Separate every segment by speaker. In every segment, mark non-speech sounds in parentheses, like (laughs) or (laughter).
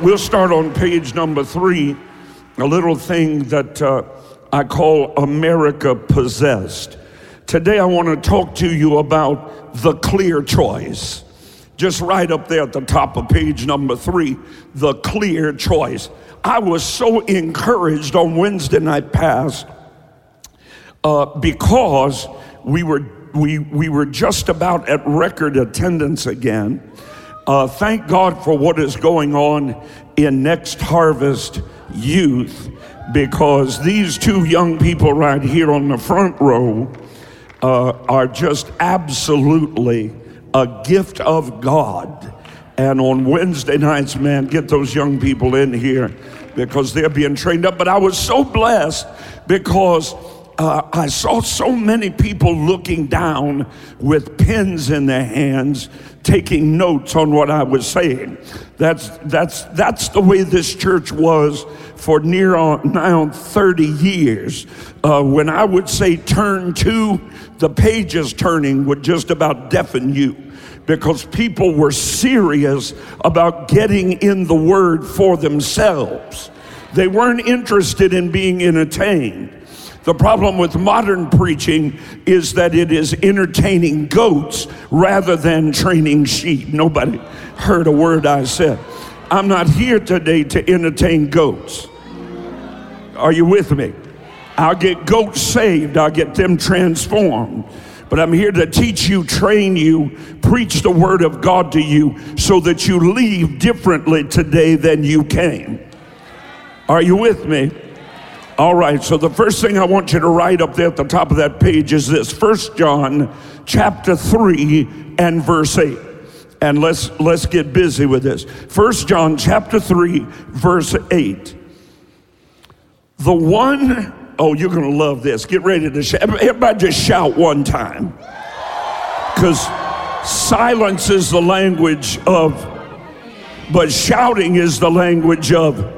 Speaker 1: We'll start on page number three, a little thing that uh, I call America Possessed. Today, I want to talk to you about the clear choice. Just right up there at the top of page number three, the clear choice. I was so encouraged on Wednesday night past uh, because we were we we were just about at record attendance again. Uh, thank God for what is going on in Next Harvest Youth, because these two young people right here on the front row uh, are just absolutely a gift of God. And on Wednesday nights, man, get those young people in here because they're being trained up. But I was so blessed because uh, I saw so many people looking down with pens in their hands, taking notes on what I was saying. That's, that's, that's the way this church was for near on, now 30 years. Uh, when I would say turn to, the pages turning would just about deafen you because people were serious about getting in the word for themselves. They weren't interested in being entertained. The problem with modern preaching is that it is entertaining goats rather than training sheep. Nobody heard a word I said. I'm not here today to entertain goats. Are you with me? I'll get goats saved, I'll get them transformed. But I'm here to teach you, train you, preach the word of God to you so that you leave differently today than you came. Are you with me? All right, so the first thing I want you to write up there at the top of that page is this First John chapter 3 and verse 8. And let's let's get busy with this. First John chapter 3 verse 8. The one, oh, you're gonna love this. Get ready to shout. Everybody just shout one time. Because silence is the language of, but shouting is the language of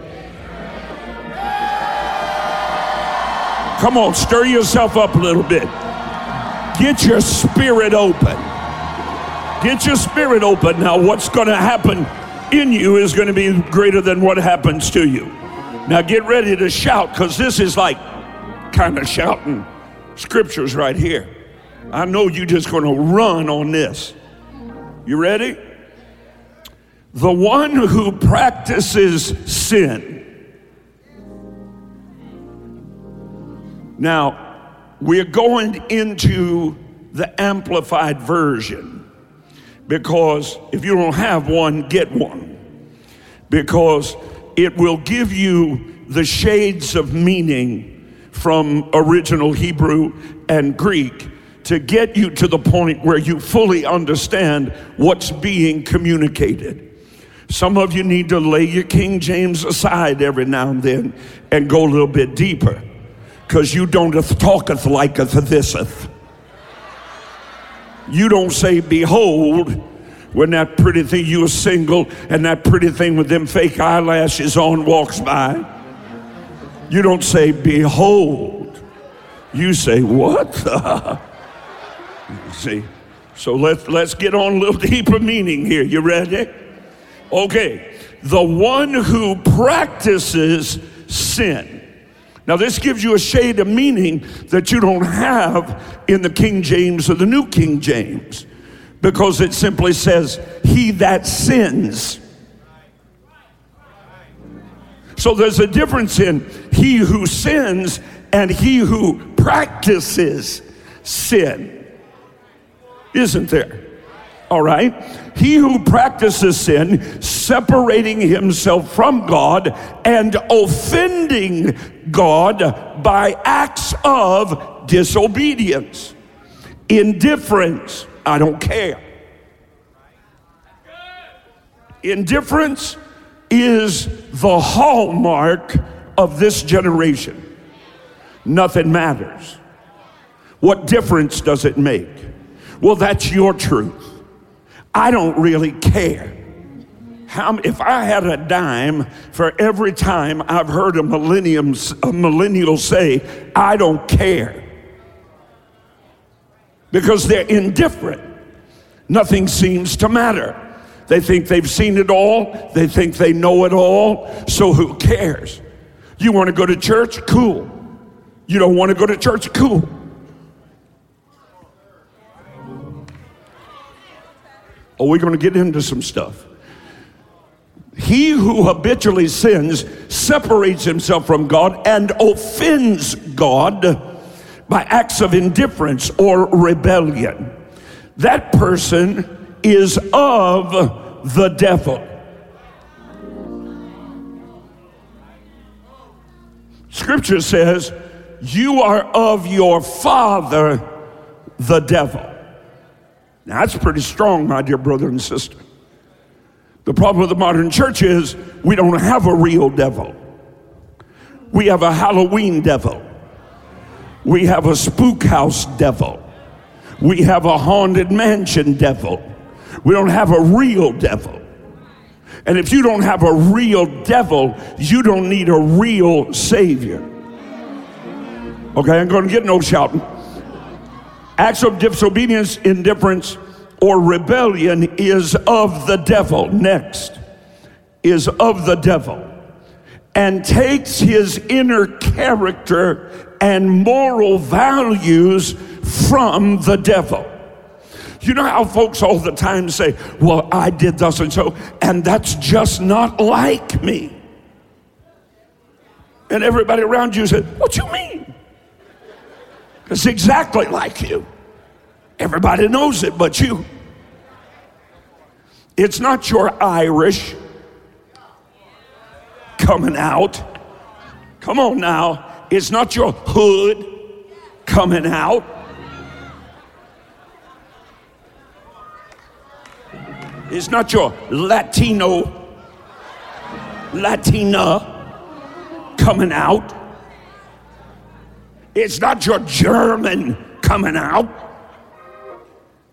Speaker 1: Come on, stir yourself up a little bit. Get your spirit open. Get your spirit open. Now, what's going to happen in you is going to be greater than what happens to you. Now, get ready to shout because this is like kind of shouting scriptures right here. I know you're just going to run on this. You ready? The one who practices sin Now, we're going into the amplified version because if you don't have one, get one. Because it will give you the shades of meaning from original Hebrew and Greek to get you to the point where you fully understand what's being communicated. Some of you need to lay your King James aside every now and then and go a little bit deeper because you don't talketh liketh thiseth. You don't say, Behold, when that pretty thing, you are single, and that pretty thing with them fake eyelashes on walks by. You don't say, Behold. You say, What? the?" (laughs) See? So let's, let's get on a little (laughs) deeper meaning here. You ready? Okay. The one who practices sin now, this gives you a shade of meaning that you don't have in the King James or the New King James because it simply says, He that sins. So there's a difference in he who sins and he who practices sin, isn't there? All right? He who practices sin, separating himself from God and offending God by acts of disobedience, indifference, I don't care. Indifference is the hallmark of this generation. Nothing matters. What difference does it make? Well, that's your truth. I don't really care. How, if I had a dime for every time I've heard a, a millennial say, I don't care, because they're indifferent, nothing seems to matter. They think they've seen it all. They think they know it all. So who cares? You want to go to church? Cool. You don't want to go to church? Cool. Oh, we're going to get into some stuff. He who habitually sins separates himself from God and offends God by acts of indifference or rebellion. That person is of the devil. Scripture says, You are of your father, the devil. Now, that's pretty strong, my dear brother and sister. The problem with the modern church is we don't have a real devil. We have a Halloween devil. We have a spook house devil. We have a haunted mansion devil. We don't have a real devil. And if you don't have a real devil, you don't need a real savior. Okay, I'm going to get no shouting. Acts of disobedience, indifference, or rebellion is of the devil. Next, is of the devil and takes his inner character and moral values from the devil. You know how folks all the time say, Well, I did thus and so, and that's just not like me. And everybody around you said, What you mean? It's exactly like you. Everybody knows it but you. It's not your Irish coming out. Come on now. It's not your hood coming out. It's not your Latino, Latina coming out. It's not your German coming out.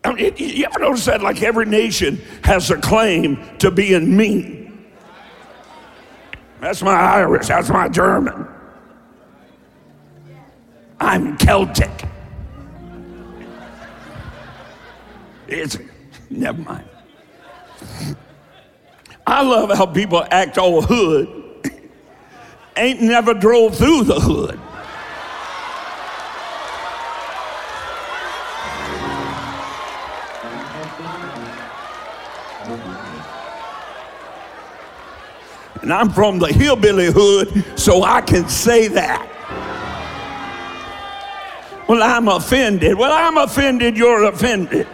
Speaker 1: I mean, you ever notice that? Like every nation has a claim to being mean. That's my Irish, that's my German. I'm Celtic. It's, never mind. I love how people act all hood, ain't never drove through the hood. And I'm from the hillbilly hood, so I can say that. Well, I'm offended. Well, I'm offended, you're offended.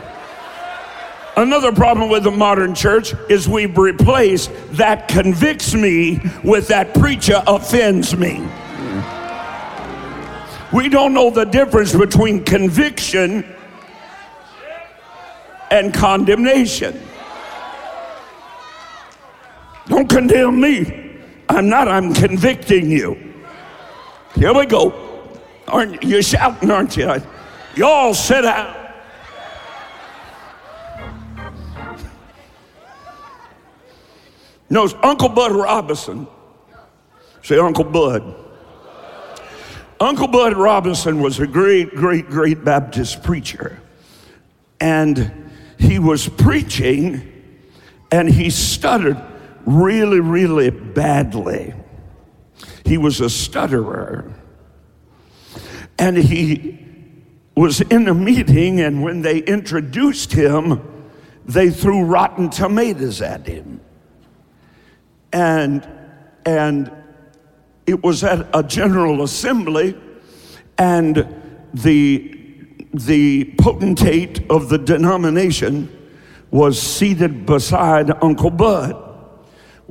Speaker 1: Another problem with the modern church is we've replaced that convicts me with that preacher offends me. We don't know the difference between conviction and condemnation. Don't condemn me. I'm not, I'm convicting you. Here we go. Aren't you shouting, aren't you? Y'all sit down. knows Uncle Bud Robinson. Say, Uncle Bud. Uncle Bud Robinson was a great, great, great Baptist preacher. And he was preaching and he stuttered really, really badly. He was a stutterer. And he was in a meeting, and when they introduced him, they threw rotten tomatoes at him and and it was at a general assembly and the the potentate of the denomination was seated beside uncle bud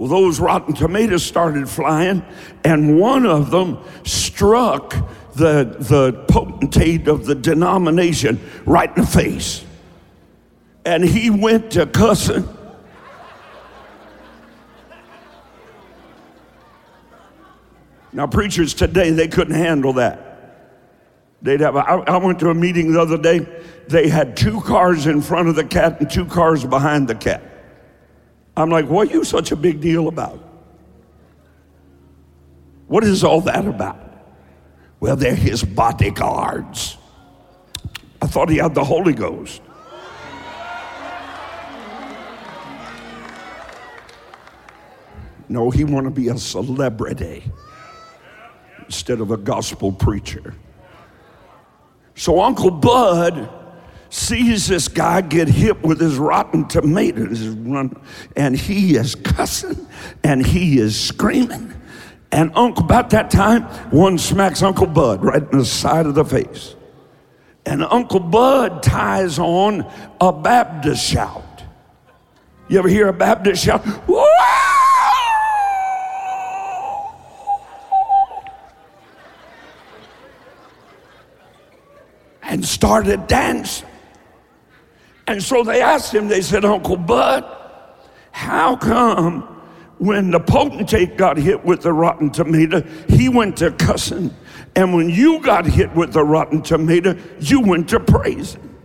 Speaker 1: well those rotten tomatoes started flying and one of them struck the the potentate of the denomination right in the face and he went to cussing Now, preachers today, they couldn't handle that. They'd have, I went to a meeting the other day. They had two cars in front of the cat and two cars behind the cat. I'm like, what are you such a big deal about? What is all that about? Well, they're his bodyguards. I thought he had the Holy Ghost. No, he want to be a celebrity instead of a gospel preacher. So Uncle Bud sees this guy get hit with his rotten tomatoes and he is cussing and he is screaming. And Uncle, about that time, one smacks Uncle Bud right in the side of the face. And Uncle Bud ties on a Baptist shout. You ever hear a Baptist shout? Whoa! And started dancing. And so they asked him, they said, Uncle Bud, how come when the potentate got hit with the rotten tomato, he went to cussing. And when you got hit with the rotten tomato, you went to praising.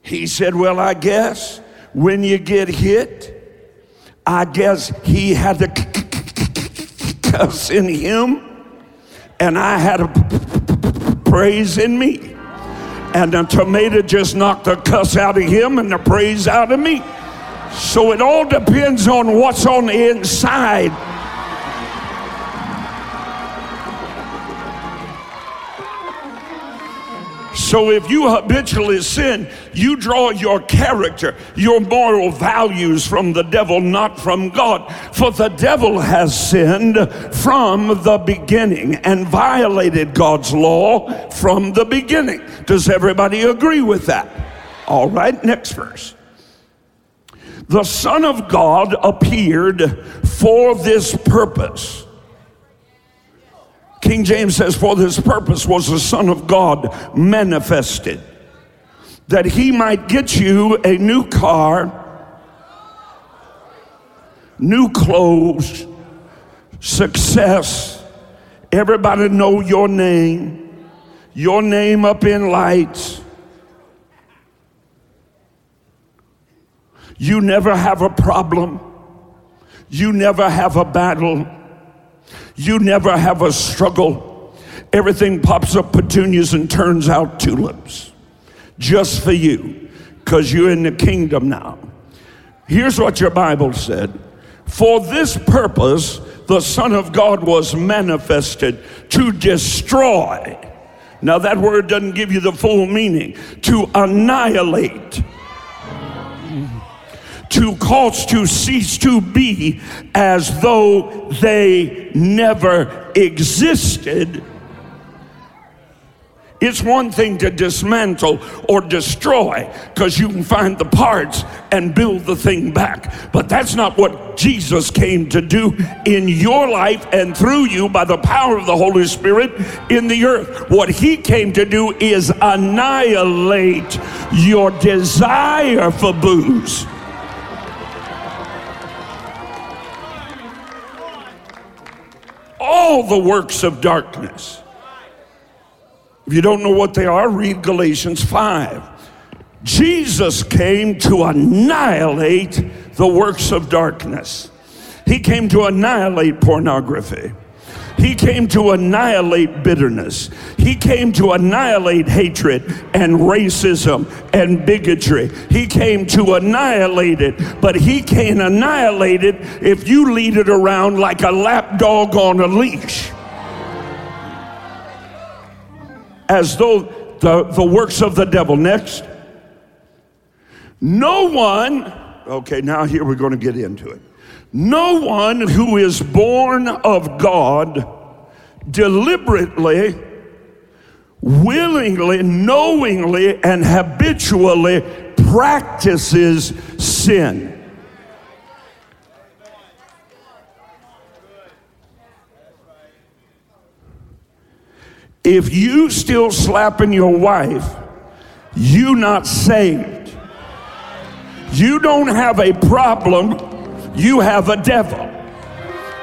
Speaker 1: He said, Well, I guess when you get hit, I guess he had to cuss in him, and I had a praise in me. And the tomato just knocked the cuss out of him and the praise out of me. So it all depends on what's on the inside. So if you habitually sin, you draw your character, your moral values from the devil, not from God. For the devil has sinned from the beginning and violated God's law from the beginning. Does everybody agree with that? All right, next verse the Son of God appeared for this purpose. King James says, For this purpose was the Son of God manifested, that he might get you a new car, new clothes, success, everybody know your name, your name up in lights You never have a problem. You never have a battle. You never have a struggle. Everything pops up petunias and turns out tulips just for you because you're in the kingdom now. Here's what your Bible said For this purpose, the Son of God was manifested to destroy. Now, that word doesn't give you the full meaning to annihilate to cause to cease to be as though they never existed. It's one thing to dismantle or destroy because you can find the parts and build the thing back. But that's not what Jesus came to do in your life and through you by the power of the Holy Spirit in the earth. What he came to do is annihilate your desire for booze. All the works of darkness. If you don't know what they are, read Galatians 5. Jesus came to annihilate the works of darkness. He came to annihilate pornography. He came to annihilate bitterness. He came to annihilate hatred and racism and bigotry. He came to annihilate it, but he can't annihilate it if you lead it around like a lapdog on a leash. As though the, the works of the devil. Next. No one, okay, now here we're going to get into it. No one who is born of God deliberately, willingly, knowingly, and habitually practices sin. If you still slapping your wife, you not saved. You don't have a problem you have a devil.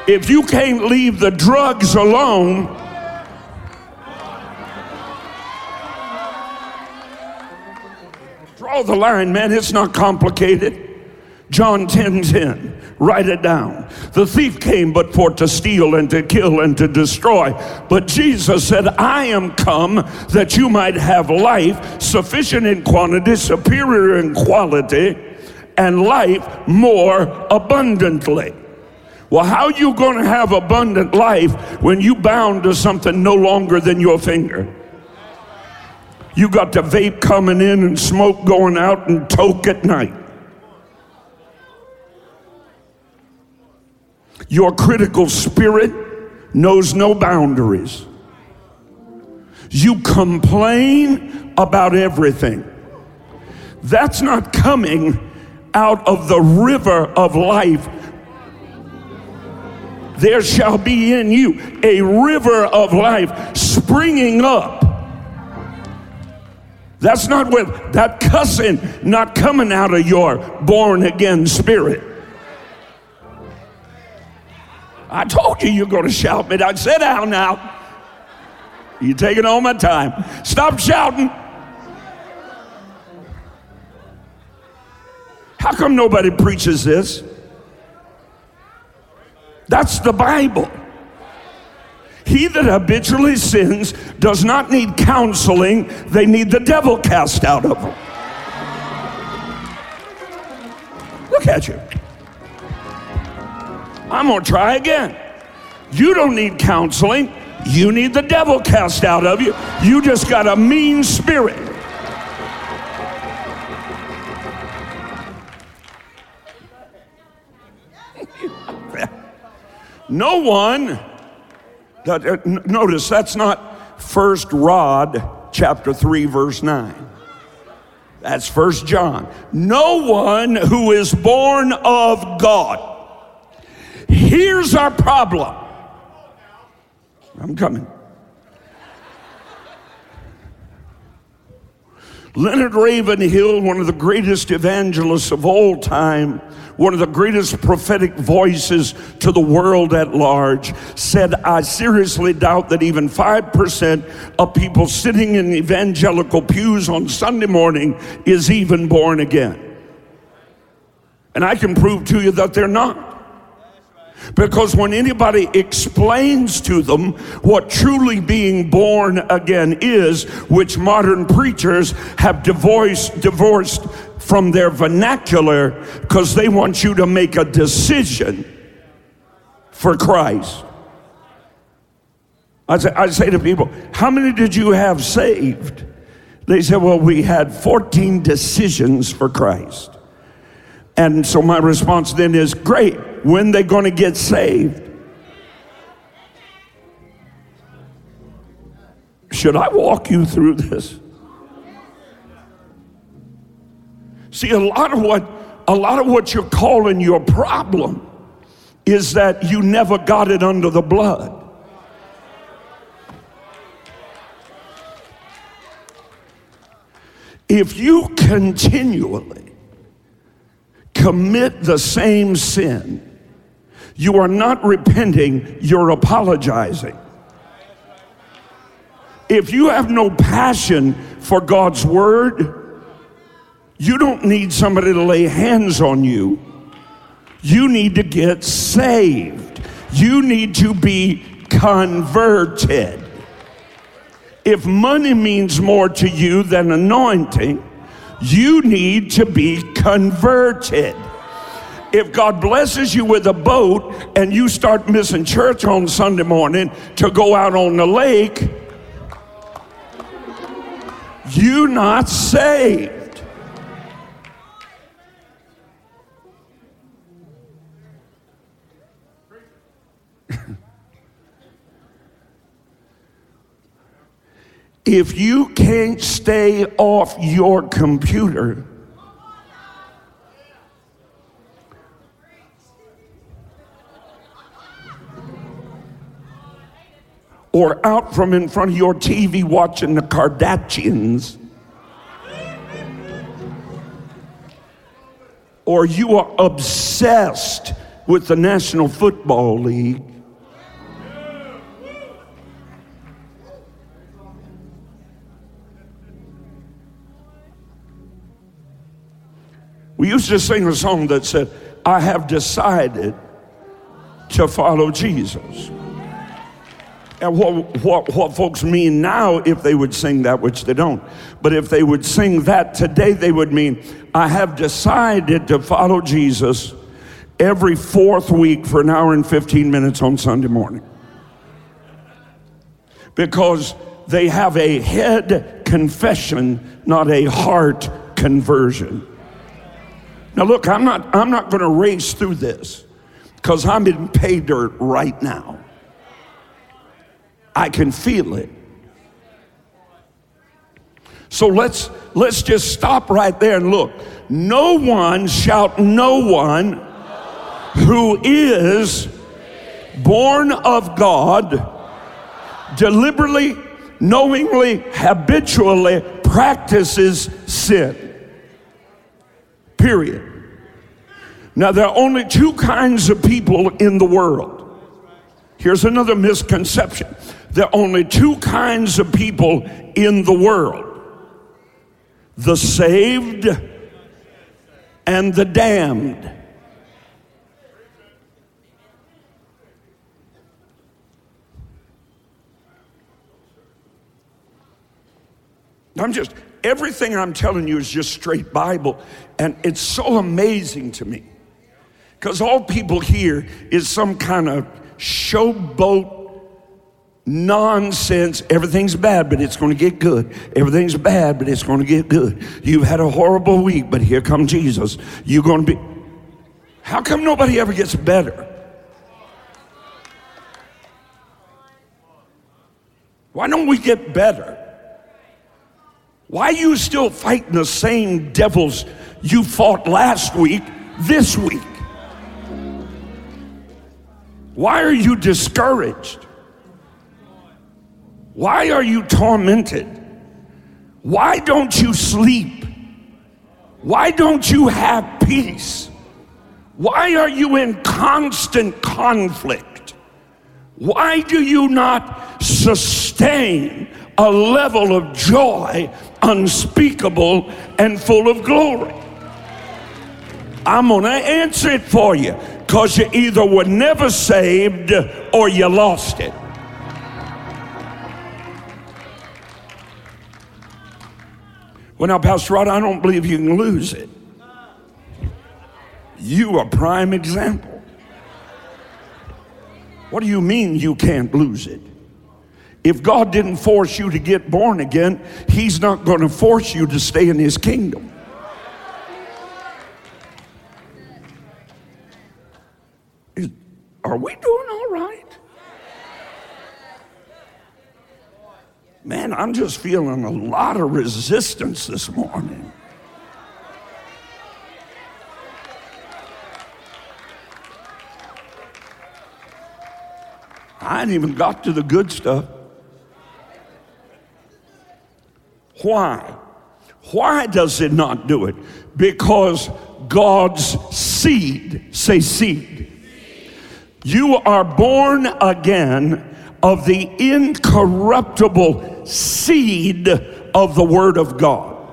Speaker 1: If you can't leave the drugs alone, draw the line, man. It's not complicated. John 10 10. Write it down. The thief came but for to steal and to kill and to destroy. But Jesus said, I am come that you might have life sufficient in quantity, superior in quality and life more abundantly. Well, how you going to have abundant life when you bound to something no longer than your finger? You got the vape coming in and smoke going out and toke at night. Your critical spirit knows no boundaries. You complain about everything. That's not coming out of the river of life. There shall be in you a river of life springing up. That's not with that cussing not coming out of your born again spirit. I told you you're going to shout me down. Sit down now. You're taking all my time. Stop shouting. How come nobody preaches this? That's the Bible. He that habitually sins does not need counseling, they need the devil cast out of them. Look at you. I'm going to try again. You don't need counseling, you need the devil cast out of you. You just got a mean spirit. No one, that, uh, notice that's not First Rod chapter 3 verse 9. That's First John. No one who is born of God. Here's our problem. I'm coming. Leonard Ravenhill, one of the greatest evangelists of all time, one of the greatest prophetic voices to the world at large, said, I seriously doubt that even 5% of people sitting in evangelical pews on Sunday morning is even born again. And I can prove to you that they're not. Because when anybody explains to them what truly being born again is, which modern preachers have divorced, divorced from their vernacular because they want you to make a decision for Christ. I say, I say to people, How many did you have saved? They said, Well, we had 14 decisions for Christ. And so my response then is, Great when they going to get saved. Should I walk you through this? See, a lot of what a lot of what you're calling your problem is that you never got it under the blood. If you continually commit the same sin you are not repenting, you're apologizing. If you have no passion for God's word, you don't need somebody to lay hands on you. You need to get saved. You need to be converted. If money means more to you than anointing, you need to be converted if God blesses you with a boat and you start missing church on Sunday morning to go out on the lake, you not saved. If you can't stay off your computer, or out from in front of your TV watching the Kardashians, or you are obsessed with the National Football League. We used to sing a song that said, I have decided to follow Jesus. And what, what, what folks mean now if they would sing that, which they don't, but if they would sing that today, they would mean, I have decided to follow Jesus every fourth week for an hour and 15 minutes on Sunday morning. Because they have a head confession, not a heart conversion. Now look, I'm not I'm not going to race through this cuz I'm in pay dirt right now. I can feel it. So let's let's just stop right there and look. No one shout no one who is born of God deliberately knowingly, habitually practices sin. Period. Now, there are only two kinds of people in the world. Here's another misconception there are only two kinds of people in the world the saved and the damned. I'm just, everything I'm telling you is just straight Bible. And it's so amazing to me. Because all people hear is some kind of showboat nonsense. Everything's bad, but it's going to get good. Everything's bad, but it's going to get good. You've had a horrible week, but here come Jesus. You're going to be. How come nobody ever gets better? Why don't we get better? Why are you still fighting the same devils you fought last week this week? Why are you discouraged? Why are you tormented? Why don't you sleep? Why don't you have peace? Why are you in constant conflict? Why do you not sustain a level of joy unspeakable and full of glory. I'm going to answer it for you because you either were never saved or you lost it. Well, now, Pastor Rod, I don't believe you can lose it. You are prime example. What do you mean you can't lose it? If God didn't force you to get born again, He's not going to force you to stay in His kingdom. Are we doing all right? Man, I'm just feeling a lot of resistance this morning. I ain't even got to the good stuff. Why? Why does it not do it? Because God's seed, say seed. You are born again of the incorruptible seed of the Word of God.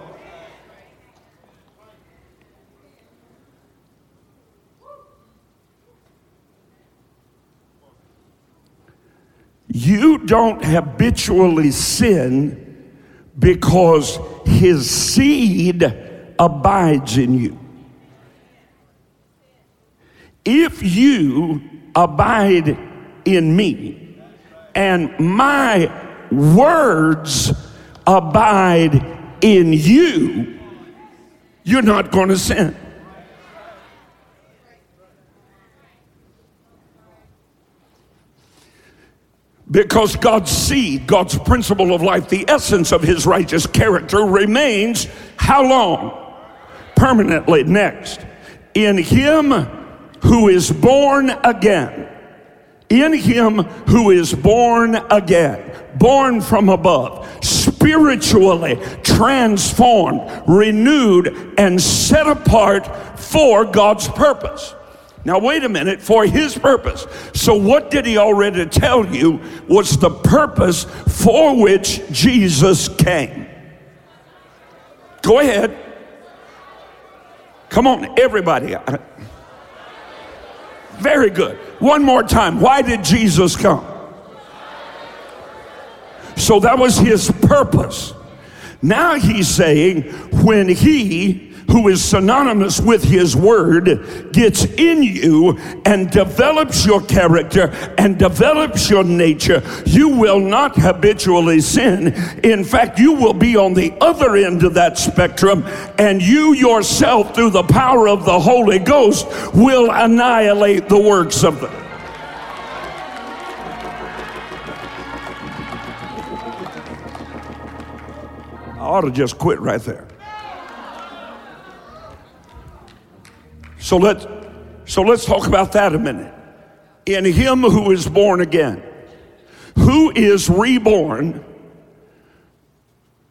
Speaker 1: You don't habitually sin because his seed abides in you. If you abide in me and my words abide in you, you're not going to sin. Because God's seed, God's principle of life, the essence of his righteous character remains how long? Permanently. Next. In him who is born again. In him who is born again. Born from above. Spiritually transformed, renewed, and set apart for God's purpose. Now, wait a minute, for his purpose. So, what did he already tell you was the purpose for which Jesus came? Go ahead. Come on, everybody. Very good. One more time. Why did Jesus come? So that was his purpose. Now he's saying, when he who is synonymous with his word, gets in you and develops your character and develops your nature, you will not habitually sin. In fact, you will be on the other end of that spectrum, and you yourself, through the power of the Holy Ghost, will annihilate the works of the I ought to just quit right there. So let's, so let's talk about that a minute. In him who is born again, who is reborn,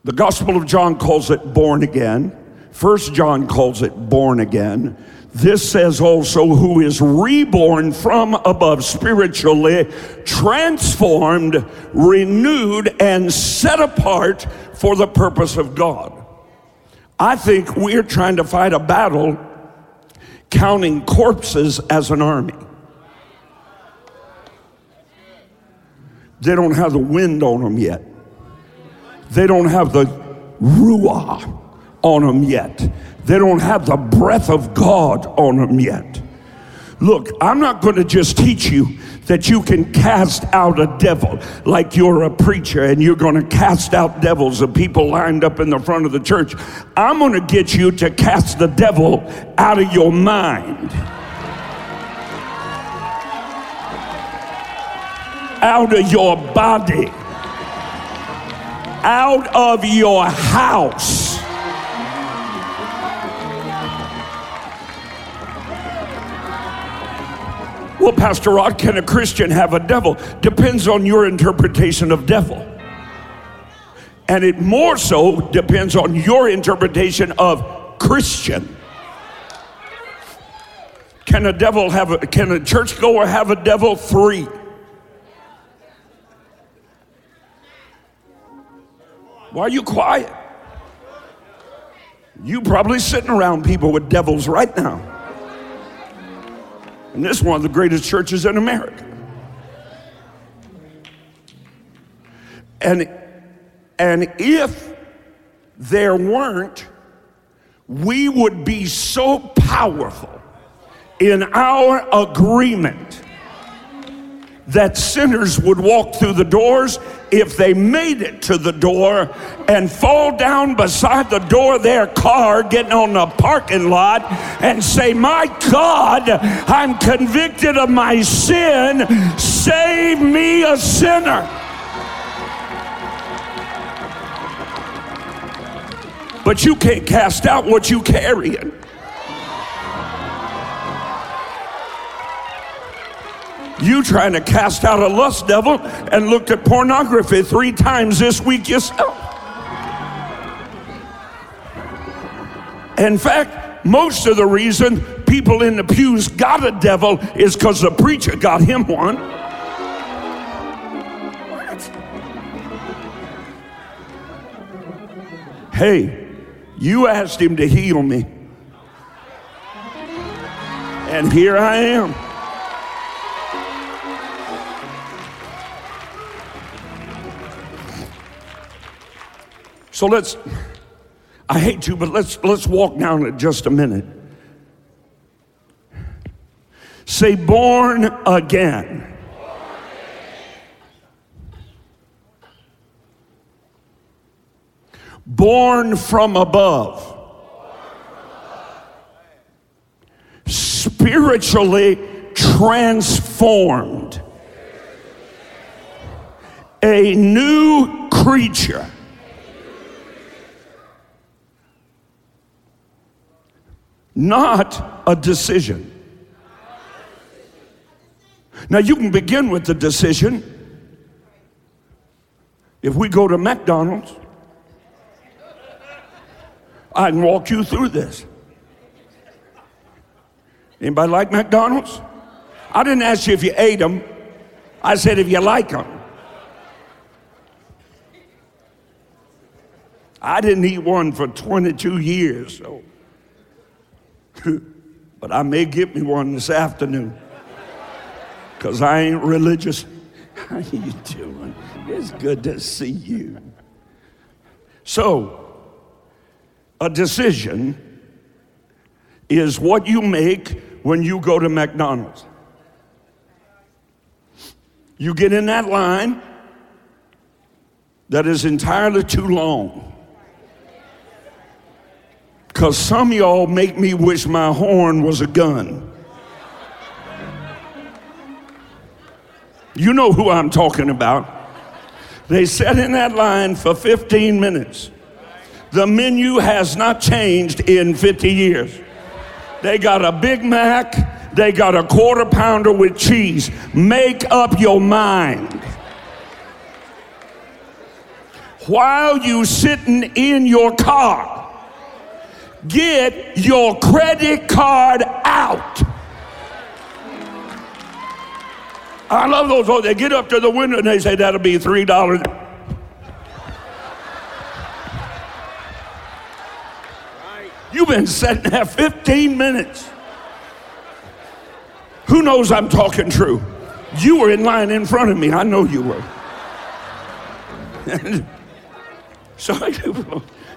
Speaker 1: the Gospel of John calls it born again. First John calls it born again. This says also, who is reborn from above spiritually, transformed, renewed, and set apart for the purpose of God. I think we're trying to fight a battle counting corpses as an army. They don't have the wind on them yet. They don't have the ruah on them yet. They don't have the breath of God on them yet. Look, I'm not going to just teach you that you can cast out a devil like you're a preacher and you're going to cast out devils of people lined up in the front of the church. I'm going to get you to cast the devil out of your mind. Out of your body. Out of your house. Well, Pastor Rod, can a Christian have a devil? Depends on your interpretation of devil. And it more so depends on your interpretation of Christian. Can a devil have a, can a churchgoer have a devil? Three. Why are you quiet? You probably sitting around people with devils right now. And this is one of the greatest churches in America. And, and if there weren't, we would be so powerful in our agreement that sinners would walk through the doors if they made it to the door and fall down beside the door of their car getting on the parking lot and say, My God, I'm convicted of my sin. Save me, a sinner. But you can't cast out what you carry. carrying. You trying to cast out a lust devil and looked at pornography three times this week yourself. In fact, most of the reason people in the pews got a devil is because the preacher got him one. What? Hey, you asked him to heal me. And here I am. So let's, I hate to, but let's, let's walk down it just a minute. Say, born again. Born from above. Spiritually transformed. A new creature. Not a decision. Now, you can begin with the decision. If we go to McDonald's, I can walk you through this. Anybody like McDonald's? I didn't ask you if you ate them. I said if you like them. I didn't eat one for 22 years, so but I may get me one this afternoon because I ain't religious. (laughs) How you doing? It's good to see you. So, a decision is what you make when you go to McDonald's. You get in that line that is entirely too long. Because some y'all make me wish my horn was a gun. You know who I'm talking about. They sat in that line for 15 minutes. The menu has not changed in 50 years. They got a Big Mac, they got a quarter pounder with cheese. Make up your mind. While you sitting in your car, get your credit card out. I love those. folks. they get up to the window and they say, that'll be $3. You've been sitting there 15 minutes. Who knows I'm talking true? You were in line in front of me. I know you were. (laughs) so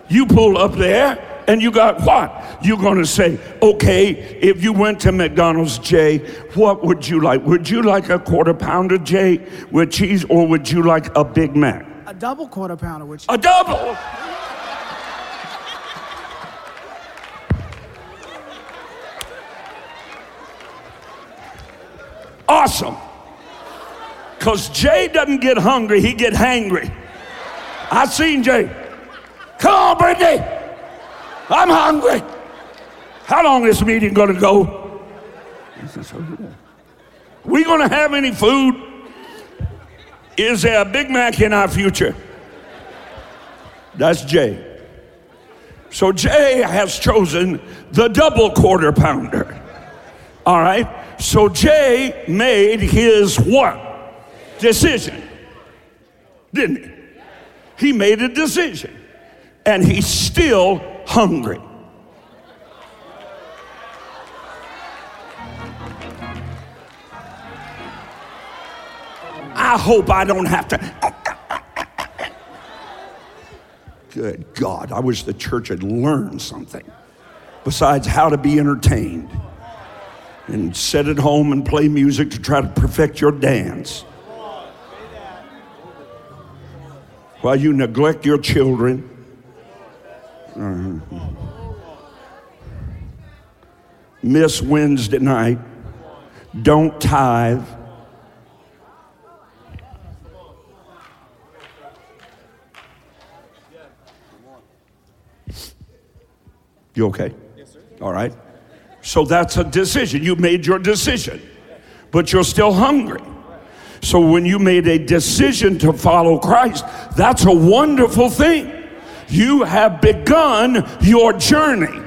Speaker 1: you pull up there and you got what? You're going to say, okay, if you went to McDonald's, Jay, what would you like? Would you like a quarter pounder, Jay, with cheese, or would you like a Big Mac?
Speaker 2: A double quarter pounder with cheese.
Speaker 1: A double? Awesome. Because Jay doesn't get hungry, he get hangry. I seen Jay. Come on, Brittany. I'm hungry. How long is this meeting going to go? We going to have any food? Is there a Big Mac in our future? That's Jay. So Jay has chosen the double quarter pounder. All right? So Jay made his what? Decision. Didn't he? He made a decision. And he still hungry. I hope I don't have to. Good God, I wish the church had learned something besides how to be entertained and sit at home and play music to try to perfect your dance. While you neglect your children. Uh-huh. Miss Wednesday night. Don't tithe. You okay? Yes, sir. All right. So that's a decision. You made your decision, but you're still hungry. So when you made a decision to follow Christ, that's a wonderful thing. You have begun your journey.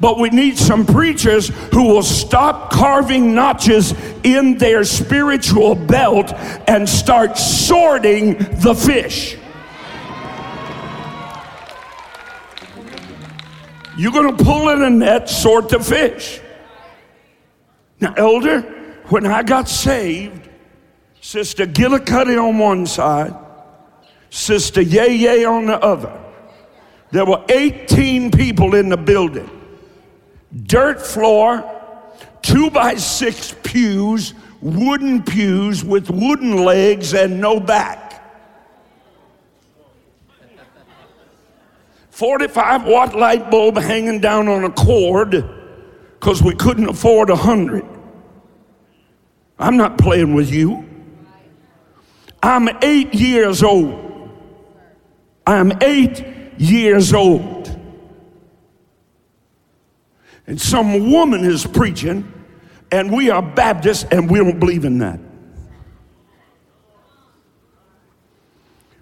Speaker 1: But we need some preachers who will stop carving notches in their spiritual belt and start sorting the fish. You're going to pull in a net, sort the fish. Now, elder, when I got saved, Sister Gillicuddy on one side, Sister Yay Yay on the other. There were 18 people in the building. Dirt floor, two by six pews, wooden pews with wooden legs and no back. 45 watt light bulb hanging down on a cord because we couldn't afford a hundred. I'm not playing with you. I'm eight years old. I'm eight years old. And some woman is preaching, and we are Baptists, and we don't believe in that.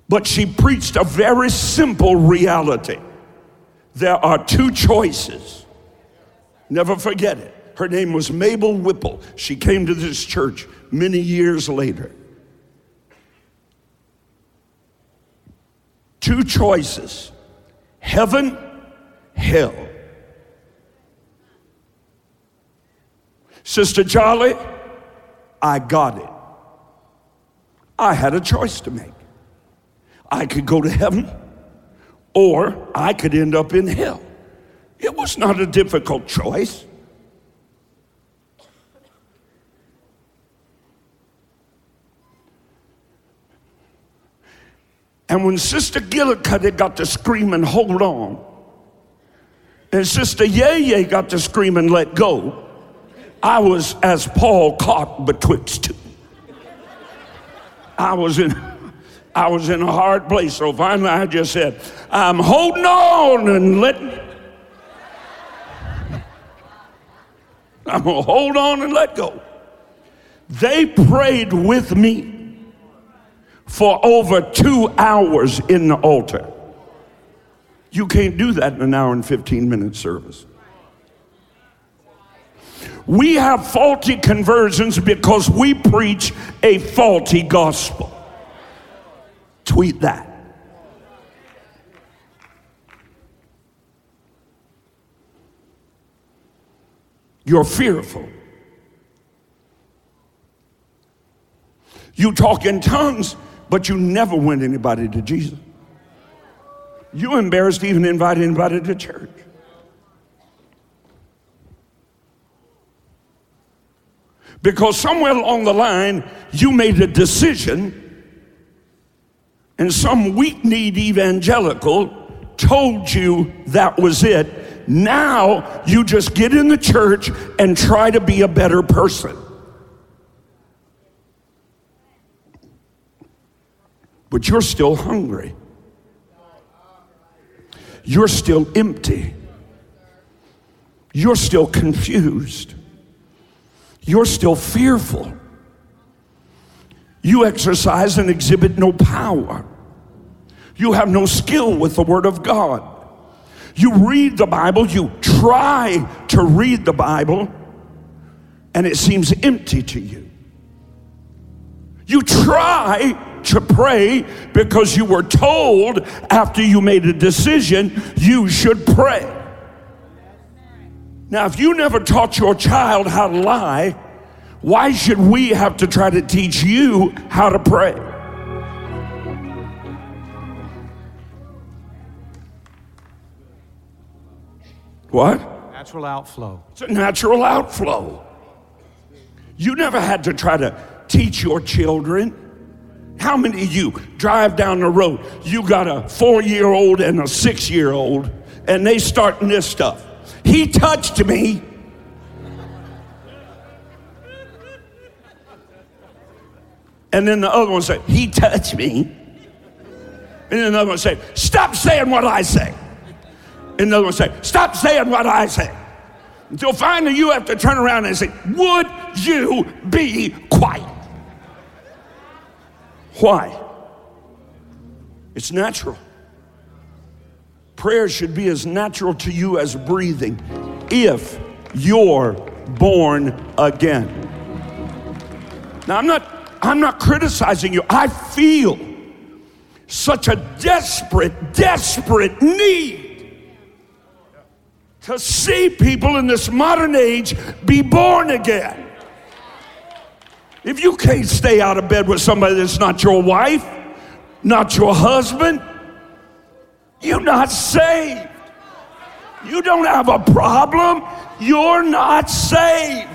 Speaker 1: But she preached a very simple reality there are two choices. Never forget it. Her name was Mabel Whipple. She came to this church many years later. Two choices heaven, hell. Sister Charlie, I got it. I had a choice to make. I could go to heaven or I could end up in hell. It was not a difficult choice. And when Sister Gillicuddy got to screaming, hold on, and Sister Yeye got to screaming, let go, I was as Paul caught betwixt two. I was in I was in a hard place. So finally I just said, I'm holding on and letting I'm gonna hold on and let go. They prayed with me for over two hours in the altar. You can't do that in an hour and 15 minute service. We have faulty conversions because we preach a faulty gospel. Tweet that. You're fearful. You talk in tongues, but you never win anybody to Jesus. You embarrassed even invite anybody to church. Because somewhere along the line, you made a decision, and some weak kneed evangelical told you that was it. Now you just get in the church and try to be a better person. But you're still hungry. You're still empty. You're still confused. You're still fearful. You exercise and exhibit no power. You have no skill with the Word of God. You read the Bible, you try to read the Bible, and it seems empty to you. You try to pray because you were told after you made a decision you should pray. Now, if you never taught your child how to lie, why should we have to try to teach you how to pray? What?
Speaker 2: Natural outflow.
Speaker 1: It's a natural outflow. You never had to try to teach your children. How many of you drive down the road? You got a four year old and a six year old, and they starting this stuff. He touched me. And then the other one say, He touched me. And then another one say, Stop saying what I say. And the other one say, Stop saying what I say. Until finally you have to turn around and say, Would you be quiet? Why? It's natural. Prayer should be as natural to you as breathing if you're born again. Now, I'm not, I'm not criticizing you. I feel such a desperate, desperate need to see people in this modern age be born again. If you can't stay out of bed with somebody that's not your wife, not your husband, you're not saved. You don't have a problem. You're not saved.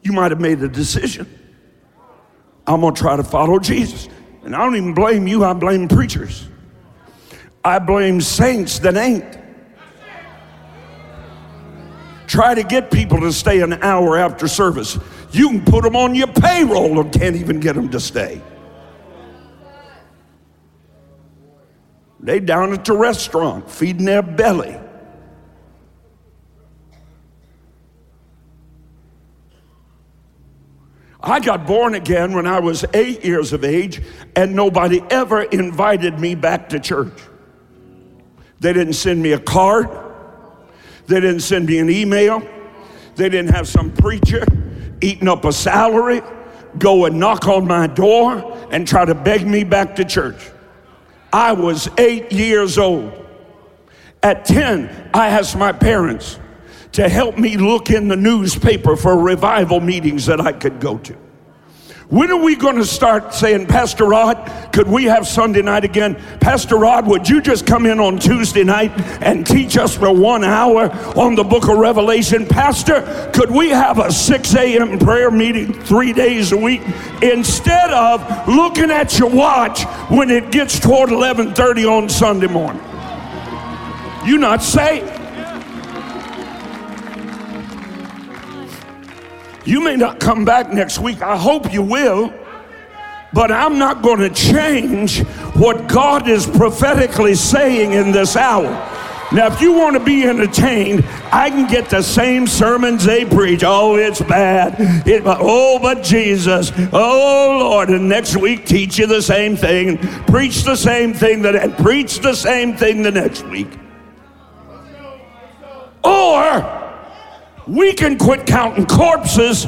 Speaker 1: You might have made a decision. I'm going to try to follow Jesus. And I don't even blame you, I blame preachers. I blame saints that ain't. Try to get people to stay an hour after service. You can put them on your payroll and can't even get them to stay. They down at the restaurant feeding their belly. I got born again when I was eight years of age, and nobody ever invited me back to church. They didn't send me a card. They didn't send me an email. They didn't have some preacher eating up a salary go and knock on my door and try to beg me back to church. I was eight years old. At 10, I asked my parents to help me look in the newspaper for revival meetings that I could go to. When are we going to start saying, Pastor Rod, could we have Sunday night again? Pastor Rod, would you just come in on Tuesday night and teach us for one hour on the book of Revelation? Pastor, could we have a 6 a.m. prayer meeting three days a week instead of looking at your watch when it gets toward 11:30 on Sunday morning? You're not saved. You may not come back next week. I hope you will. But I'm not going to change what God is prophetically saying in this hour. Now, if you want to be entertained, I can get the same sermons they preach. Oh, it's bad. It, oh, but Jesus. Oh, Lord. And next week, teach you the same thing, preach the same thing, that, and preach the same thing the next week. Or we can quit counting corpses,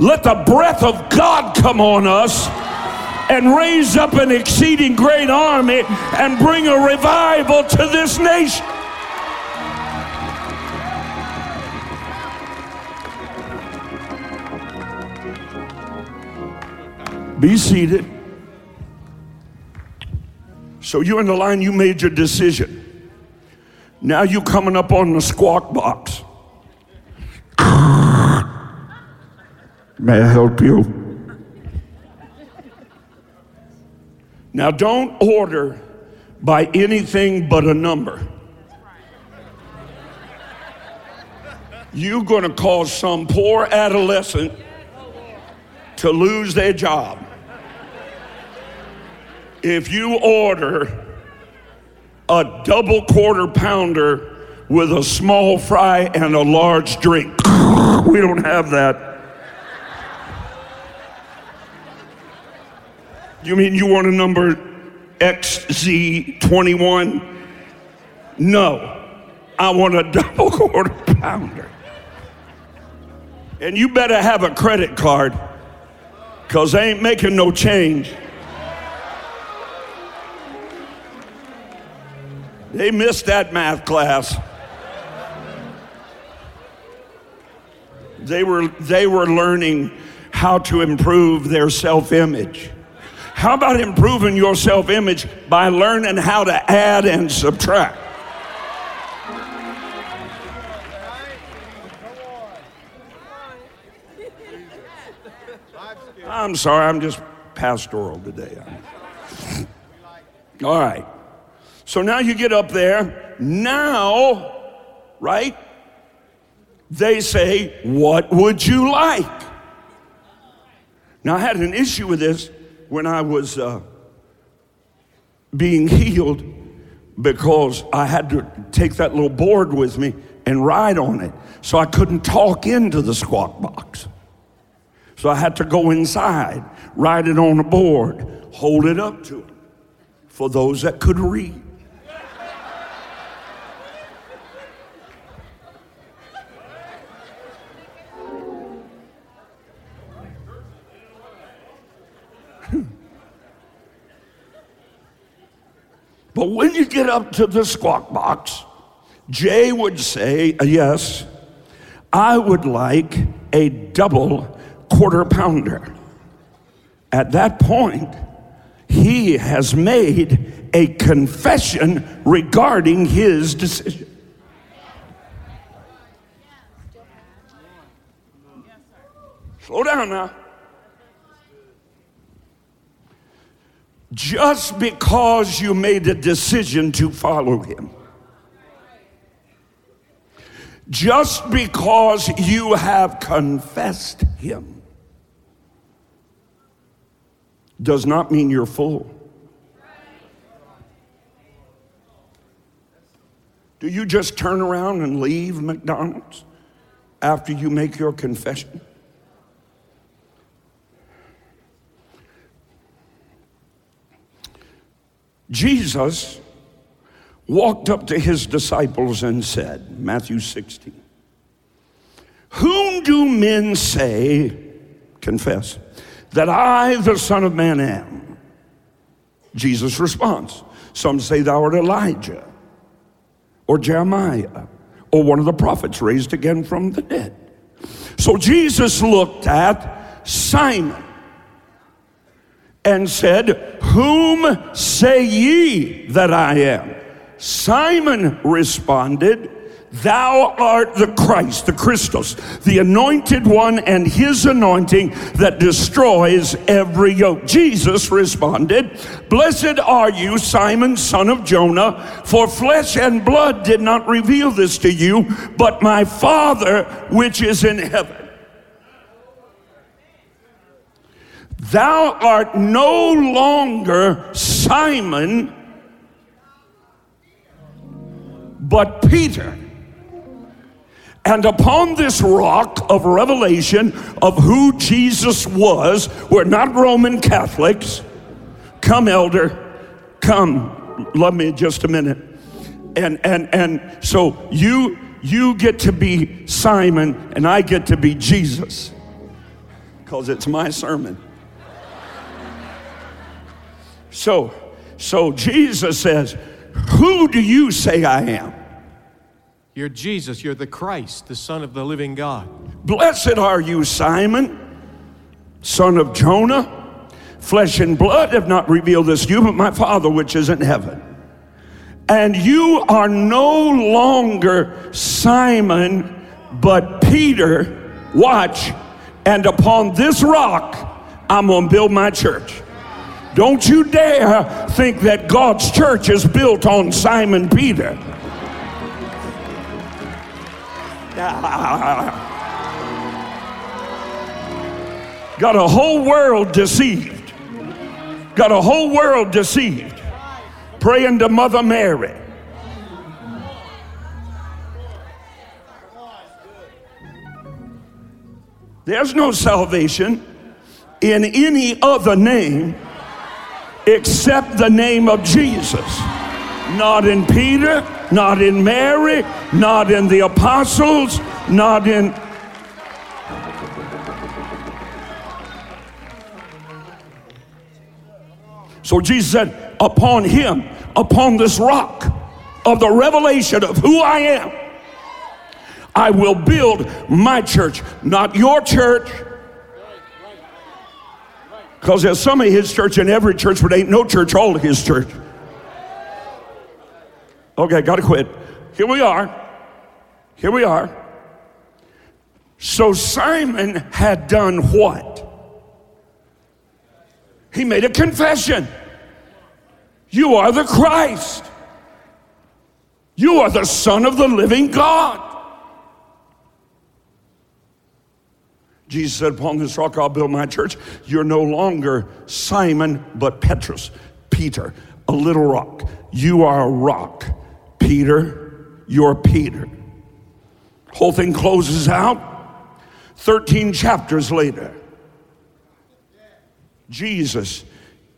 Speaker 1: let the breath of God come on us, and raise up an exceeding great army and bring a revival to this nation. Be seated. So you're in the line, you made your decision. Now you're coming up on the squawk box. May I help you? Now, don't order by anything but a number. You're going to cause some poor adolescent to lose their job if you order a double quarter pounder with a small fry and a large drink. (laughs) We don't have that. You mean you want a number XZ21? No, I want a (laughs) double quarter pounder. And you better have a credit card because they ain't making no change. They missed that math class. They were, they were learning how to improve their self image. How about improving your self image by learning how to add and subtract? I'm sorry, I'm just pastoral today. (laughs) All right. So now you get up there. Now, right? They say, What would you like? Now, I had an issue with this when I was uh, being (laughs) healed because I had to take that little board with me and ride on it. So I couldn't talk into the squawk box. So I had to go inside, ride it on a board, hold it up to it for those that could read. But when you get up to the squawk box, Jay would say, Yes, I would like a double quarter pounder. At that point, he has made a confession regarding his decision. Slow down now. Just because you made a decision to follow him. Just because you have confessed him does not mean you're full. Do you just turn around and leave McDonald's after you make your confession? Jesus walked up to his disciples and said, Matthew 16, Whom do men say, confess, that I, the Son of Man, am? Jesus responds, Some say thou art Elijah, or Jeremiah, or one of the prophets raised again from the dead. So Jesus looked at Simon and said, Whom say ye that I am? Simon responded, Thou art the Christ, the Christos, the anointed one, and his anointing that destroys every yoke. Jesus responded, Blessed are you, Simon, son of Jonah, for flesh and blood did not reveal this to you, but my Father which is in heaven. Thou art no longer Simon, but Peter. And upon this rock of revelation of who Jesus was, we're not Roman Catholics. Come, elder, come. Love me just a minute. And and and so you you get to be Simon and I get to be Jesus. Because it's my sermon. So so Jesus says, Who do you say I am?
Speaker 2: You're Jesus. You're the Christ, the Son of the living God.
Speaker 1: Blessed are you, Simon, son of Jonah. Flesh and blood have not revealed this to you, but my Father which is in heaven. And you are no longer Simon, but Peter. Watch, and upon this rock I'm going to build my church. Don't you dare think that God's church is built on Simon Peter. (laughs) Got a whole world deceived. Got a whole world deceived. Praying to Mother Mary. There's no salvation in any other name except the name of Jesus. Not in Peter, not in Mary, not in the apostles, not in. So Jesus said, Upon him, upon this rock of the revelation of who I am, I will build my church, not your church. Because there's some of his church in every church, but ain't no church all of his church. Okay, gotta quit. Here we are. Here we are. So Simon had done what? He made a confession. You are the Christ. You are the Son of the living God. Jesus said, Upon this rock I'll build my church. You're no longer Simon, but Petrus, Peter, a little rock. You are a rock. Peter, you're Peter. Whole thing closes out 13 chapters later. Jesus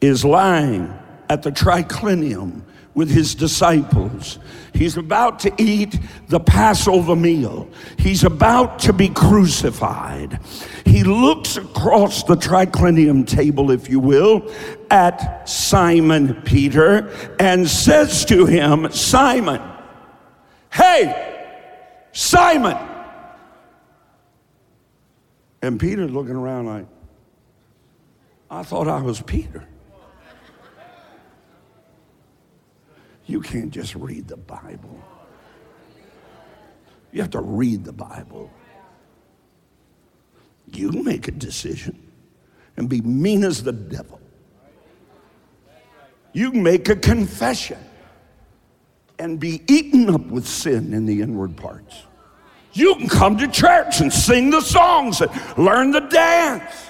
Speaker 1: is lying at the triclinium with his disciples. He's about to eat the Passover meal. He's about to be crucified. He looks across the triclinium table, if you will, at Simon Peter and says to him, Simon, hey, Simon. And Peter's looking around like, I thought I was Peter. You can't just read the Bible. You have to read the Bible. You make a decision and be mean as the devil. You make a confession and be eaten up with sin in the inward parts. You can come to church and sing the songs and learn the dance.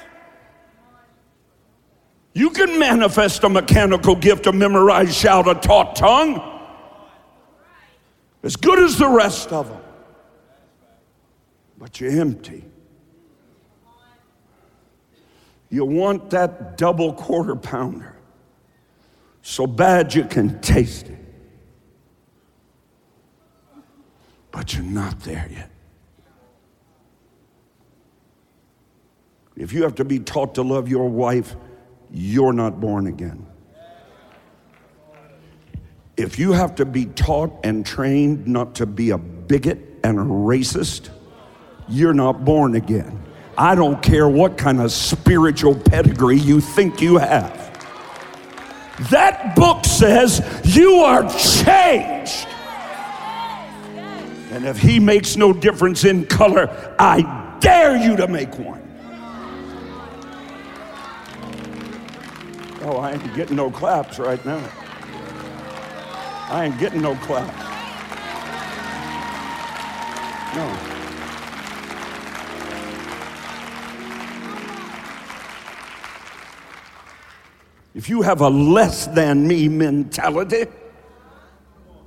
Speaker 1: You can manifest a mechanical gift, a memorized shout, a taught tongue, as good as the rest of them. But you're empty. You want that double quarter pounder so bad you can taste it. But you're not there yet. If you have to be taught to love your wife, you're not born again. If you have to be taught and trained not to be a bigot and a racist, you're not born again. I don't care what kind of spiritual pedigree you think you have. That book says you are changed. And if he makes no difference in color, I dare you to make one. Oh, I ain't getting no claps right now. I ain't getting no claps. No. If you have a less than me mentality,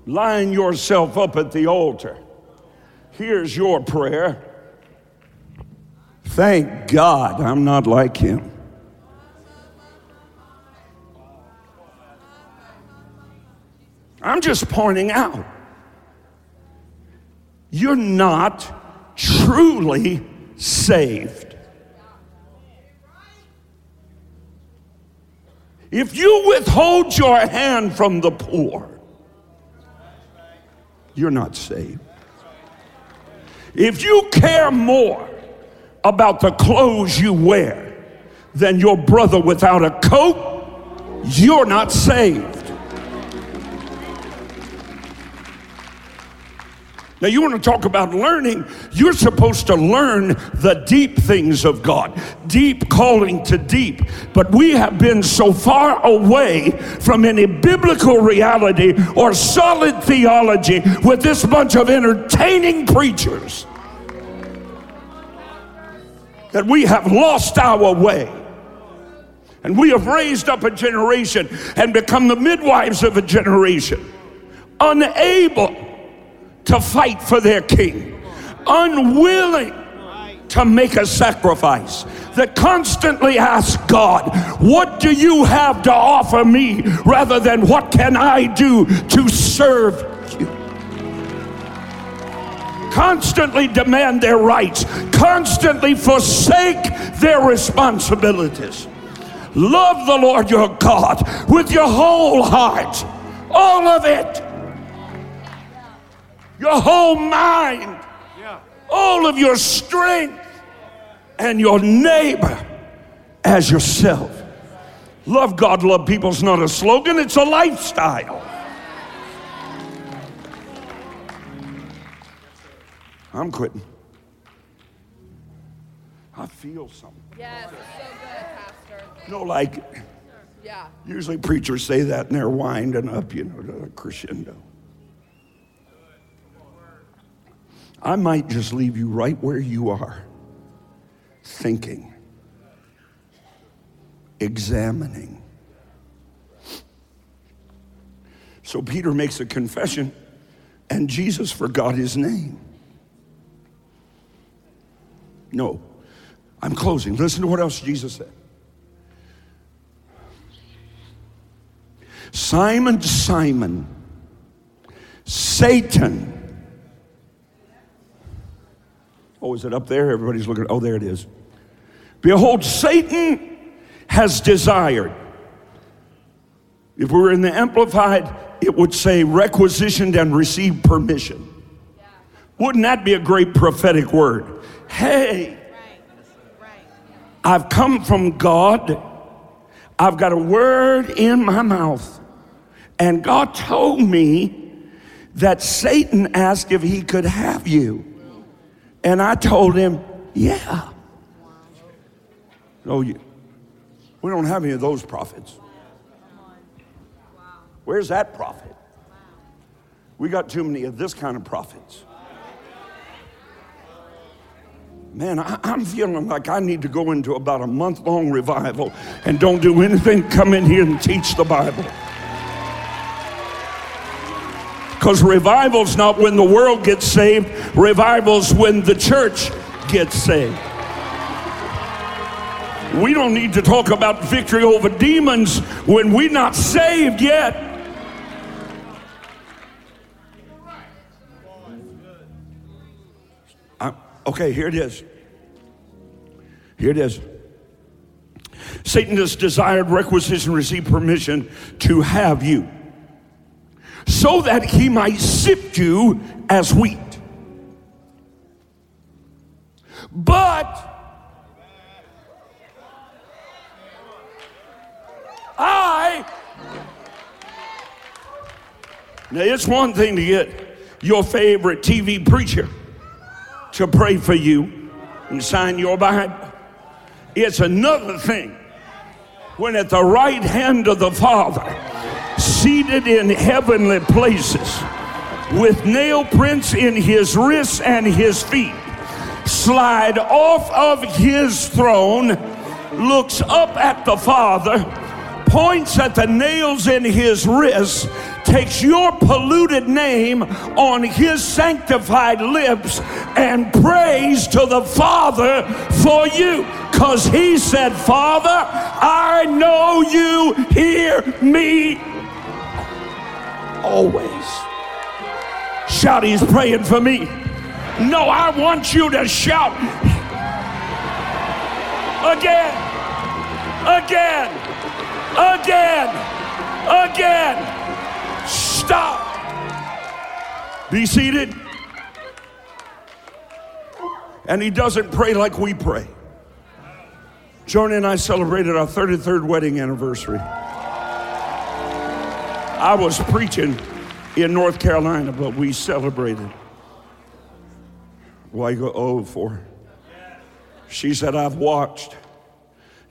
Speaker 1: line yourself up at the altar. Here's your prayer. Thank God I'm not like him. I'm just pointing out you're not truly saved. If you withhold your hand from the poor, you're not saved. If you care more about the clothes you wear than your brother without a coat, you're not saved. Now, you want to talk about learning? You're supposed to learn the deep things of God, deep calling to deep. But we have been so far away from any biblical reality or solid theology with this bunch of entertaining preachers that we have lost our way. And we have raised up a generation and become the midwives of a generation, unable to fight for their king, unwilling to make a sacrifice, that constantly ask God, What do you have to offer me rather than what can I do to serve you? Constantly demand their rights, constantly forsake their responsibilities. Love the Lord your God with your whole heart, all of it your whole mind, all of your strength, and your neighbor as yourself. Love God, love people is not a slogan, it's a lifestyle. I'm quitting. I feel something.
Speaker 3: Yes, so good, Pastor.
Speaker 1: No, like,
Speaker 3: Yeah.
Speaker 1: usually preachers say that and they're winding up, you know, to a crescendo. I might just leave you right where you are, thinking, examining. So Peter makes a confession, and Jesus forgot his name. No, I'm closing. Listen to what else Jesus said. Simon, Simon, Satan Oh, is it up there? Everybody's looking. Oh, there it is. Behold, Satan has desired. If we were in the Amplified, it would say requisitioned and received permission. Wouldn't that be a great prophetic word? Hey, I've come from God. I've got a word in my mouth. And God told me that Satan asked if he could have you. And I told him, yeah. No, you, we don't have any of those prophets. Where's that prophet? We got too many of this kind of prophets. Man, I, am feeling like I need to go into about a month long revival and don't do anything, come in here and teach the Bible. Because revival's not when the world gets saved, revival's when the church gets saved. We don't need to talk about victory over demons when we're not saved yet. Uh, okay, here it is. Here it is. Satan has desired requisition, received permission to have you so that he might sift you as wheat. But I Now, it's one thing to get your favorite TV preacher to pray for you and sign your Bible. It's another thing when at the right hand of the Father, seated in heavenly places, with nail prints in his wrists and his feet, slide off of his throne, looks up at the Father, points at the nails in his wrists, takes your polluted name on his sanctified lips and prays to the Father for you. Because he said, Father, I know you hear me always. Shout, he's praying for me. No, I want you to shout again, again, again, again. Stop. Be seated. And he doesn't pray like we pray. Joni and I celebrated our 33rd wedding anniversary. I was preaching in North Carolina, but we celebrated. Why you go, oh, for? She said, I've watched.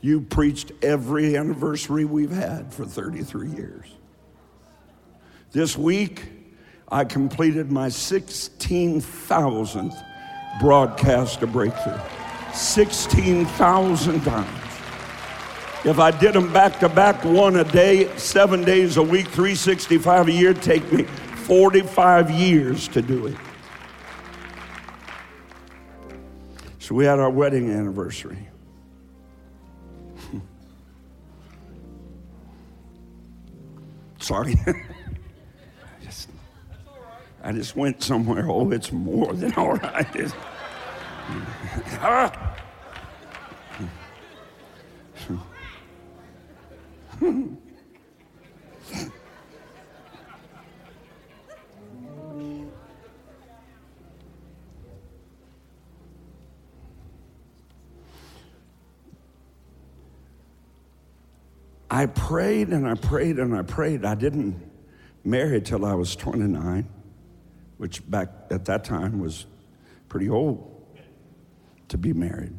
Speaker 1: You preached every anniversary we've had for 33 years. This week, I completed my 16,000th broadcast of breakthrough. 16,000 times. If I did them back to back, one a day, seven days a week, 365 a year, take me 45 years to do it. So we had our wedding anniversary. (laughs) Sorry. (laughs) I just went somewhere. Oh, it's more than all right. (laughs) Ah! I prayed and I prayed and I prayed. I didn't marry till I was 29 which back at that time was pretty old to be married.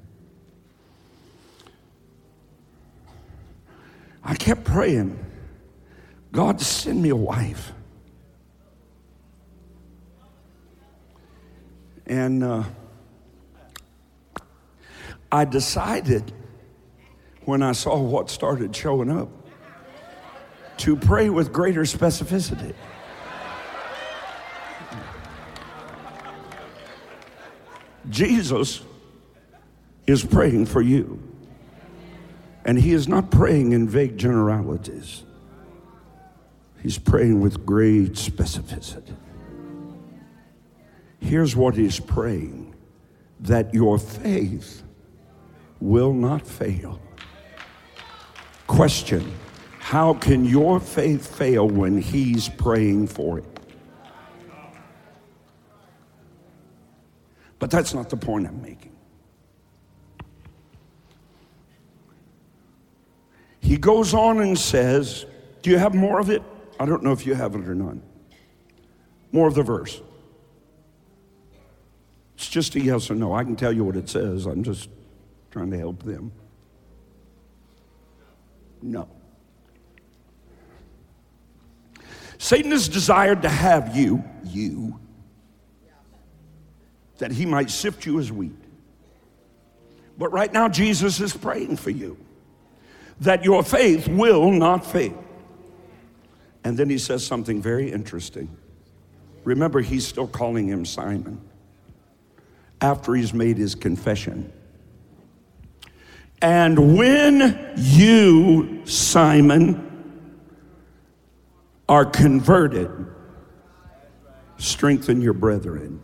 Speaker 1: I kept praying, God, send me a wife. And uh, I decided when I saw what started showing up to pray with greater specificity. Jesus is praying for you. And he is not praying in vague generalities. He's praying with great specificity. Here's what he's praying that your faith will not fail. Question How can your faith fail when he's praying for it? But that's not the point I'm making. He goes on and says, Do you have more of it? I don't know if you have it or not. More of the verse. It's just a yes or no. I can tell you what it says. I'm just trying to help them. No. Satan has desired to have you, you, that he might sift you as wheat. But right now, Jesus is praying for you that your faith will not fail. And then he says something very interesting. Remember, he's still calling him Simon after he's made his confession. And when you, Simon, are converted, strengthen your brethren.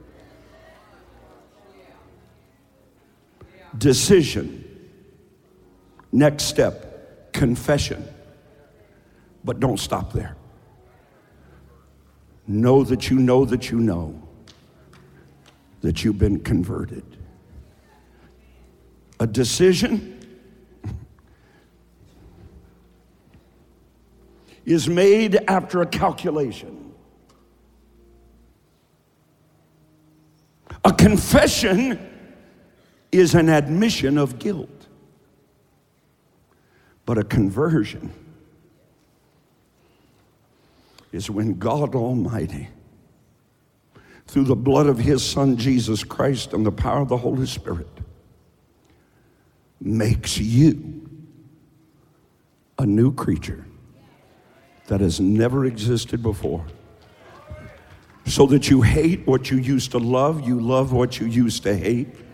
Speaker 1: decision. Next step, confession. But don't stop there. Know that you know that you know that you've been converted. A decision is made after a calculation. A confession is an admission of guilt, but a conversion is when God Almighty, through the blood of His Son Jesus Christ and the power of the Holy Spirit, makes you a new creature that has never existed before. So that you hate what you used to love, you love what you used to hate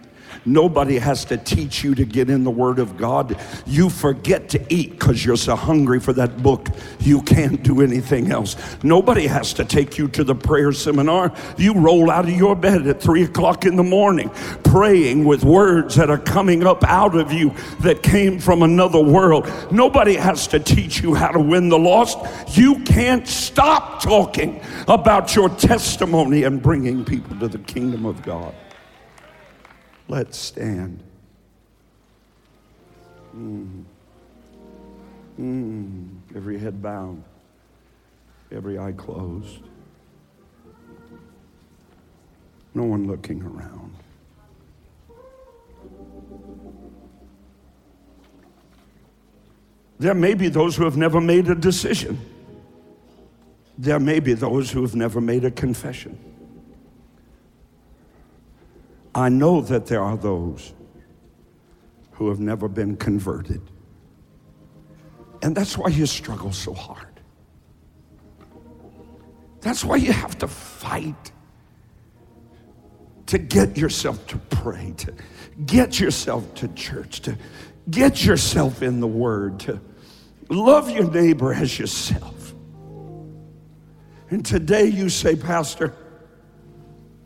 Speaker 1: Nobody has to teach you to get in the Word of God. You forget to eat because you're so hungry for that book, you can't do anything else. Nobody has to take you to the prayer seminar. You roll out of your bed at three o'clock in the morning praying with words that are coming up out of you that came from another world. Nobody has to teach you how to win the lost. You can't stop talking about your testimony and bringing people to the kingdom of God. Let's stand. Mm. Mm. Every head bowed, every eye closed. No one looking around. There may be those who have never made a decision. There may be those who have never made a confession. I know that there are those who have never been converted. And that's why you struggle so hard. That's why you have to fight to get yourself to pray, to get yourself to church, to get yourself in the Word, to love your neighbor as yourself. And today you say, Pastor,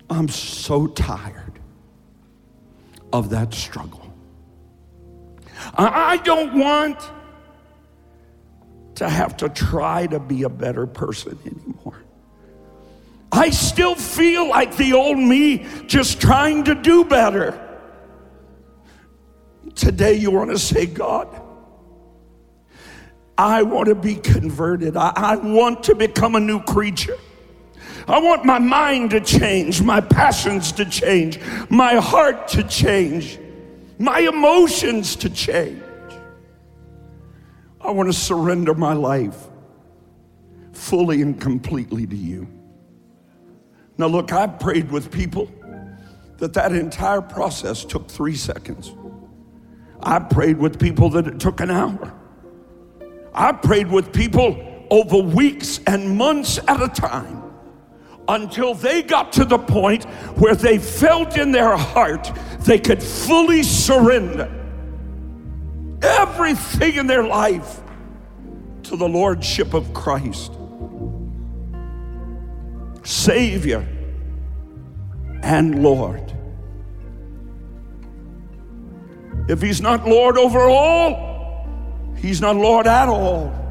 Speaker 1: I'm so tired of that struggle. I don't want to have to try to be a better person anymore. I still feel like the old me just trying to do better. Today, you want to say, God, I want to be converted. I, I want to become a new creature. I want my mind to change, my passions to change, my heart to change, my emotions to change. I want to surrender my life fully and completely to you. Now, look, I prayed with people that that entire process took three seconds. I prayed with people that it took an hour. I prayed with people over weeks and months at a time until they got to the point where they felt in their heart they could fully surrender everything in their life to the Lordship of Christ. Savior and Lord. If He's not Lord over all, He's not Lord at all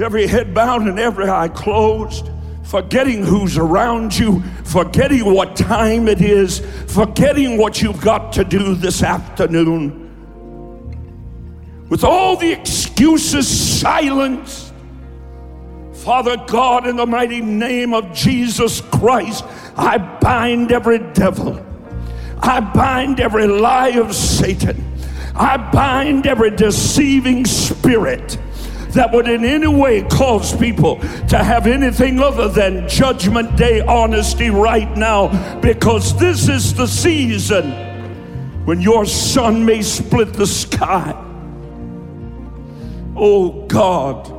Speaker 1: every head bowed and every eye closed, forgetting who's around you, forgetting what time it is, forgetting what you've got to do this afternoon. With all the excuses silenced, Father God, in the mighty name of Jesus Christ, I bind every devil. I bind every lie of Satan. I bind every deceiving spirit that would in any way cause people to have anything other than judgment day honesty right now because this is the season when your sun may split the sky. Oh God,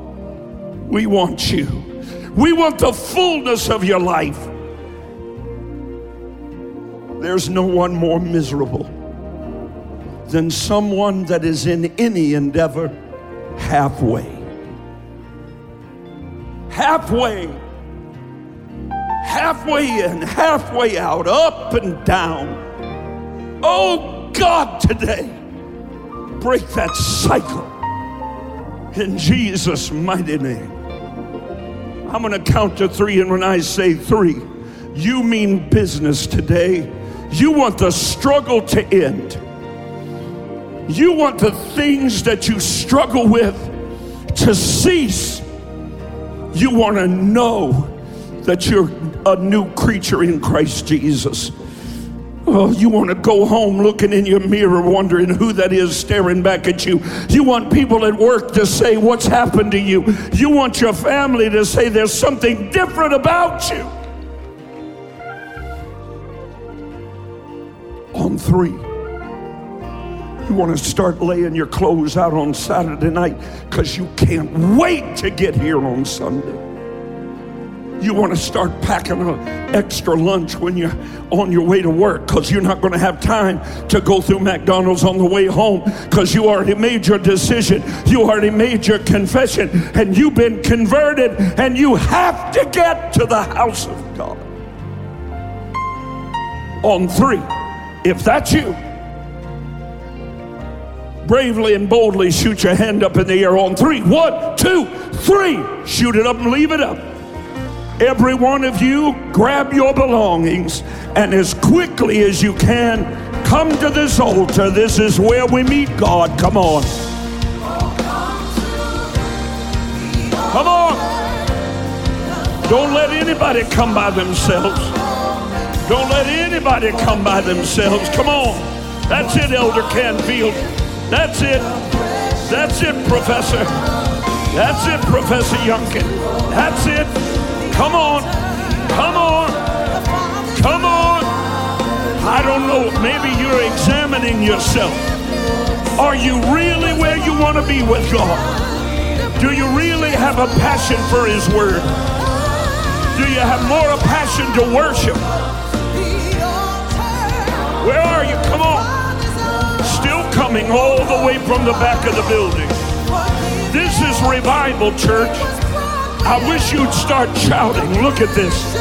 Speaker 1: we want you. We want the fullness of your life. There's no one more miserable than someone that is in any endeavor halfway halfway, halfway in, halfway out, up and down. Oh God, today, break that cycle in Jesus' mighty name. I'm going to count to three, and when I say three, you mean business today. You want the struggle to end. You want the things that you struggle with to cease you want to know that you're a new creature in Christ Jesus. Oh, you want to go home looking in your mirror, wondering who that is staring back at you. You want people at work to say, What's happened to you? You want your family to say, There's something different about you. On three, you want to start laying your clothes out on Saturday night because you can't wait to get here on Sunday you want to start packing an extra lunch when you're on your way to work because you're not going to have time to go through McDonald's on the way home because you already made your decision. You already made your confession and you've been converted and you have to get to the house of God. On three, if that's you, bravely and boldly shoot your hand up in the air on three. One, two, three. Shoot it up and leave it up. Every one of you, grab your belongings and as quickly as you can, come to this altar. This is where we meet God. Come on. Come on. Don't let anybody come by themselves. Don't let anybody come by themselves. Come on. That's it, Elder Canfield. That's it. That's it, Professor. That's it, Professor Youngkin. That's it. Come on. Come on. Come on. I don't know. Maybe you're examining yourself. Are you really where you want to be with God? Do you really have a passion for His Word? Do you have more a passion to worship? Where are you? Come on. Coming all the way from the back of the building. This is revival, church. I wish you'd start shouting. Look at this.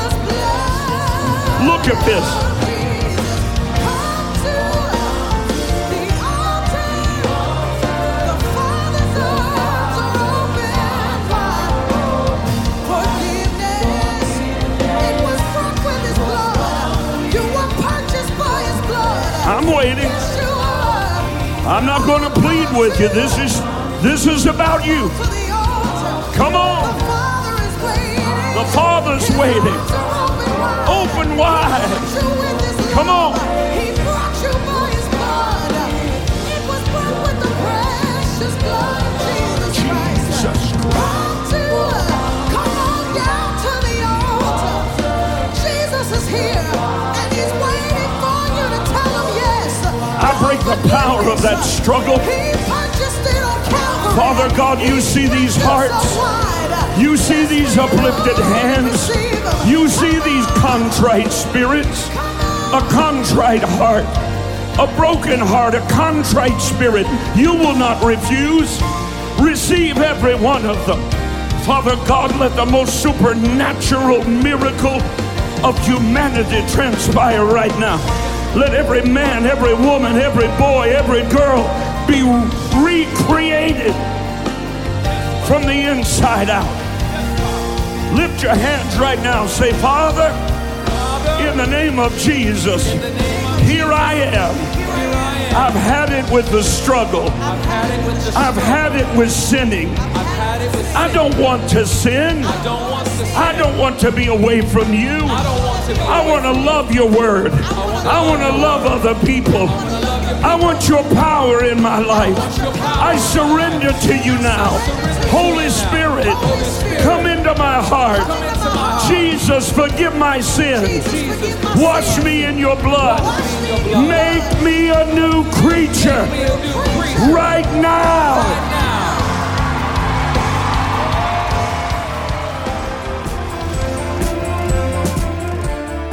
Speaker 1: Look at this. I'm waiting. I'm not going to plead with you. This is this is about you. Come on. The Father's waiting. Open wide. Come on. I break the power of that struggle. Father God, you see these hearts. You see these uplifted hands. You see these contrite spirits. A contrite heart. A broken heart. A contrite spirit. You will not refuse. Receive every one of them. Father God, let the most supernatural miracle of humanity transpire right now. Let every man, every woman, every boy, every girl be recreated from the inside out. Lift your hands right now. Say, Father, in the name of Jesus, here I am. I've had it with the struggle. I've had it with sinning. I don't want to sin. I don't want to be away from you. I want to love your word. I want to love other people. I want your power in my life. I surrender to you now. Holy Spirit, come into my heart. Jesus, forgive my sins. Wash me in your blood. Make me a new creature right now.